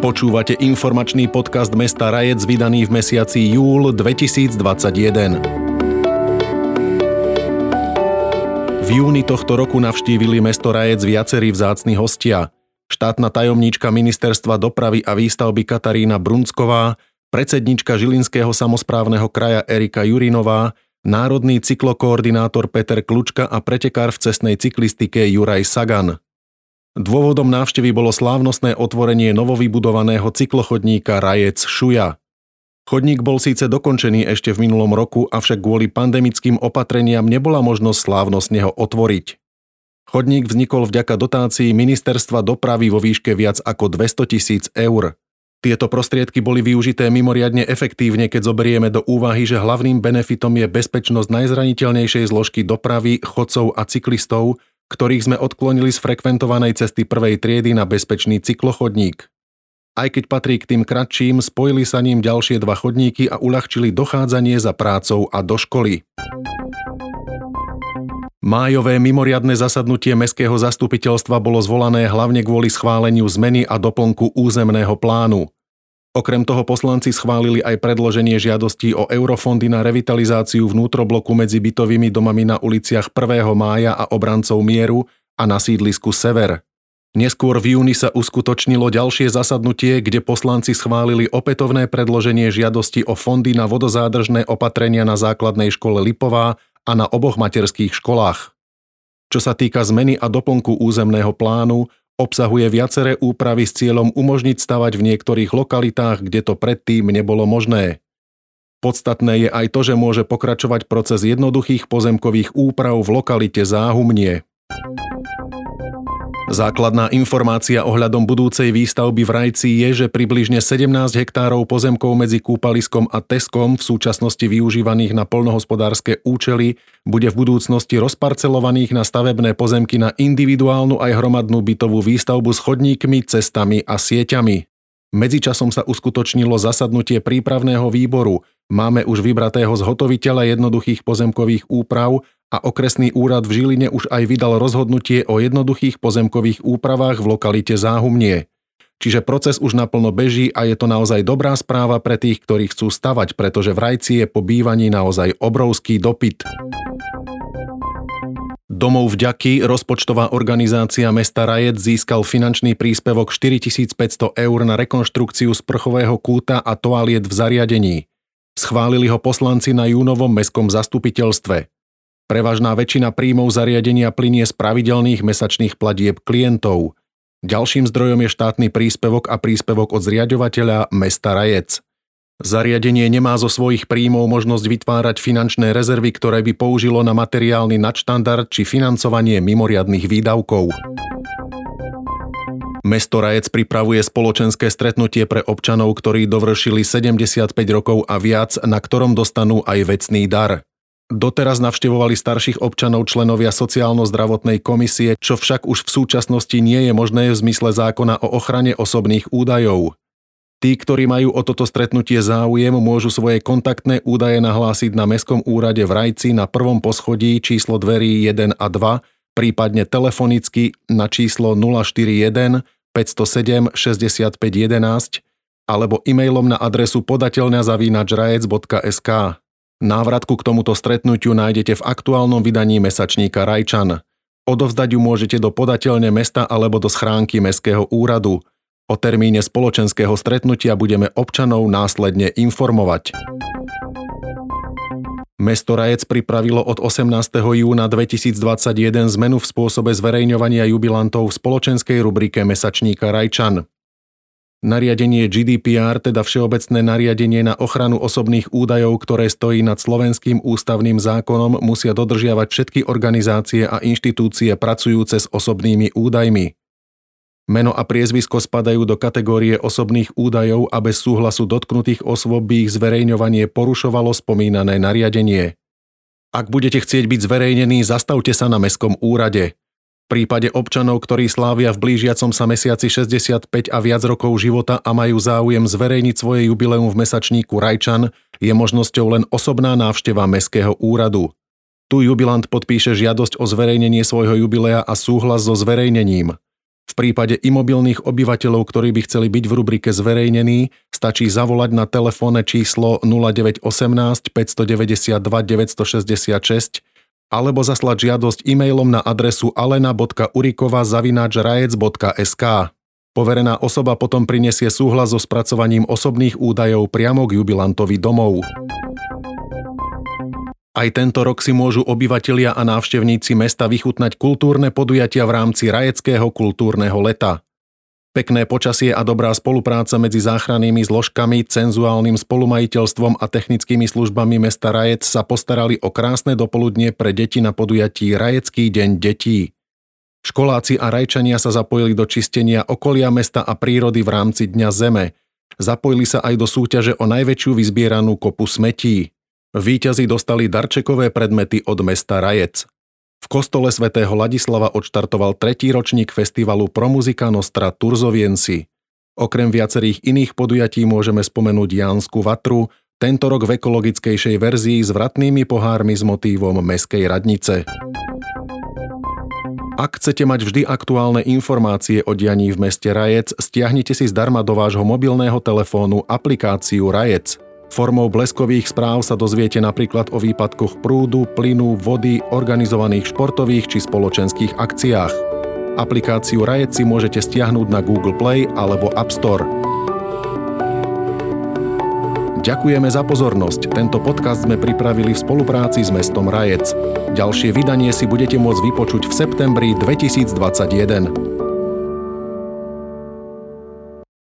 Počúvate informačný podcast mesta Rajec vydaný v mesiaci júl 2021. V júni tohto roku navštívili mesto Rajec viacerí vzácni hostia. Štátna tajomníčka ministerstva dopravy a výstavby Katarína Brunsková, predsednička Žilinského samozprávneho kraja Erika Jurinová, národný cyklokoordinátor Peter Klučka a pretekár v cestnej cyklistike Juraj Sagan. Dôvodom návštevy bolo slávnostné otvorenie novovybudovaného cyklochodníka Rajec Šuja. Chodník bol síce dokončený ešte v minulom roku, avšak kvôli pandemickým opatreniam nebola možnosť slávnostne ho otvoriť. Chodník vznikol vďaka dotácii Ministerstva dopravy vo výške viac ako 200 tisíc eur. Tieto prostriedky boli využité mimoriadne efektívne, keď zoberieme do úvahy, že hlavným benefitom je bezpečnosť najzraniteľnejšej zložky dopravy, chodcov a cyklistov, ktorých sme odklonili z frekventovanej cesty prvej triedy na bezpečný cyklochodník. Aj keď patrí k tým kratším, spojili sa ním ďalšie dva chodníky a uľahčili dochádzanie za prácou a do školy. Májové mimoriadne zasadnutie Mestského zastupiteľstva bolo zvolané hlavne kvôli schváleniu zmeny a doplnku územného plánu. Okrem toho poslanci schválili aj predloženie žiadostí o eurofondy na revitalizáciu vnútrobloku medzi bytovými domami na uliciach 1. mája a obrancov mieru a na sídlisku Sever. Neskôr v júni sa uskutočnilo ďalšie zasadnutie, kde poslanci schválili opätovné predloženie žiadosti o fondy na vodozádržné opatrenia na základnej škole Lipová a na oboch materských školách. Čo sa týka zmeny a doplnku územného plánu, Obsahuje viaceré úpravy s cieľom umožniť stavať v niektorých lokalitách, kde to predtým nebolo možné. Podstatné je aj to, že môže pokračovať proces jednoduchých pozemkových úprav v lokalite Záhumnie. Základná informácia ohľadom budúcej výstavby v Rajci je, že približne 17 hektárov pozemkov medzi kúpaliskom a Teskom v súčasnosti využívaných na polnohospodárske účely bude v budúcnosti rozparcelovaných na stavebné pozemky na individuálnu aj hromadnú bytovú výstavbu s chodníkmi, cestami a sieťami. Medzičasom sa uskutočnilo zasadnutie prípravného výboru. Máme už vybratého zhotoviteľa jednoduchých pozemkových úprav a okresný úrad v Žiline už aj vydal rozhodnutie o jednoduchých pozemkových úpravách v lokalite Záhumnie. Čiže proces už naplno beží a je to naozaj dobrá správa pre tých, ktorí chcú stavať, pretože v Rajci je po bývaní naozaj obrovský dopyt. Domov vďaky rozpočtová organizácia mesta Rajec získal finančný príspevok 4500 eur na rekonštrukciu sprchového kúta a toaliet v zariadení. Schválili ho poslanci na júnovom mestskom zastupiteľstve. Prevažná väčšina príjmov zariadenia plinie z pravidelných mesačných platieb klientov. Ďalším zdrojom je štátny príspevok a príspevok od zriadovateľa mesta Rajec. Zariadenie nemá zo svojich príjmov možnosť vytvárať finančné rezervy, ktoré by použilo na materiálny nadštandard či financovanie mimoriadných výdavkov. Mesto Rajec pripravuje spoločenské stretnutie pre občanov, ktorí dovršili 75 rokov a viac, na ktorom dostanú aj vecný dar. Doteraz navštevovali starších občanov členovia sociálno-zdravotnej komisie, čo však už v súčasnosti nie je možné v zmysle zákona o ochrane osobných údajov. Tí, ktorí majú o toto stretnutie záujem, môžu svoje kontaktné údaje nahlásiť na Mestskom úrade v Rajci na prvom poschodí číslo dverí 1 a 2, prípadne telefonicky na číslo 041 507 65 11 alebo e-mailom na adresu podateľňa zavinačrajec.sk. Návratku k tomuto stretnutiu nájdete v aktuálnom vydaní mesačníka Rajčan. Odovzdať ju môžete do podateľne mesta alebo do schránky Mestského úradu. O termíne spoločenského stretnutia budeme občanov následne informovať. Mesto Rajec pripravilo od 18. júna 2021 zmenu v spôsobe zverejňovania jubilantov v spoločenskej rubrike mesačníka Rajčan. Nariadenie GDPR, teda Všeobecné nariadenie na ochranu osobných údajov, ktoré stojí nad slovenským ústavným zákonom, musia dodržiavať všetky organizácie a inštitúcie pracujúce s osobnými údajmi. Meno a priezvisko spadajú do kategórie osobných údajov a bez súhlasu dotknutých osôb by ich zverejňovanie porušovalo spomínané nariadenie. Ak budete chcieť byť zverejnený, zastavte sa na Mestskom úrade prípade občanov, ktorí slávia v blížiacom sa mesiaci 65 a viac rokov života a majú záujem zverejniť svoje jubileum v mesačníku Rajčan, je možnosťou len osobná návšteva Mestského úradu. Tu jubilant podpíše žiadosť o zverejnenie svojho jubilea a súhlas so zverejnením. V prípade imobilných obyvateľov, ktorí by chceli byť v rubrike zverejnení, stačí zavolať na telefónne číslo 0918 592 966 alebo zaslať žiadosť e-mailom na adresu alena.urikova.rajec.sk. Poverená osoba potom prinesie súhlas so spracovaním osobných údajov priamo k jubilantovi domov. Aj tento rok si môžu obyvatelia a návštevníci mesta vychutnať kultúrne podujatia v rámci Rajeckého kultúrneho leta. Pekné počasie a dobrá spolupráca medzi záchrannými zložkami, cenzuálnym spolumajiteľstvom a technickými službami mesta Rajec sa postarali o krásne dopoludnie pre deti na podujatí Rajecký deň detí. Školáci a rajčania sa zapojili do čistenia okolia mesta a prírody v rámci Dňa Zeme. Zapojili sa aj do súťaže o najväčšiu vyzbieranú kopu smetí. Výťazi dostali darčekové predmety od mesta Rajec. V kostole svätého Ladislava odštartoval tretí ročník festivalu Pro muzika Nostra Turzoviensi. Okrem viacerých iných podujatí môžeme spomenúť Jánsku vatru, tento rok v ekologickejšej verzii s vratnými pohármi s motívom Meskej radnice. Ak chcete mať vždy aktuálne informácie o dianí v meste Rajec, stiahnite si zdarma do vášho mobilného telefónu aplikáciu Rajec – Formou bleskových správ sa dozviete napríklad o výpadkoch prúdu, plynu, vody, organizovaných športových či spoločenských akciách. Aplikáciu Riot si môžete stiahnuť na Google Play alebo App Store. Ďakujeme za pozornosť. Tento podcast sme pripravili v spolupráci s mestom Rajec. Ďalšie vydanie si budete môcť vypočuť v septembri 2021.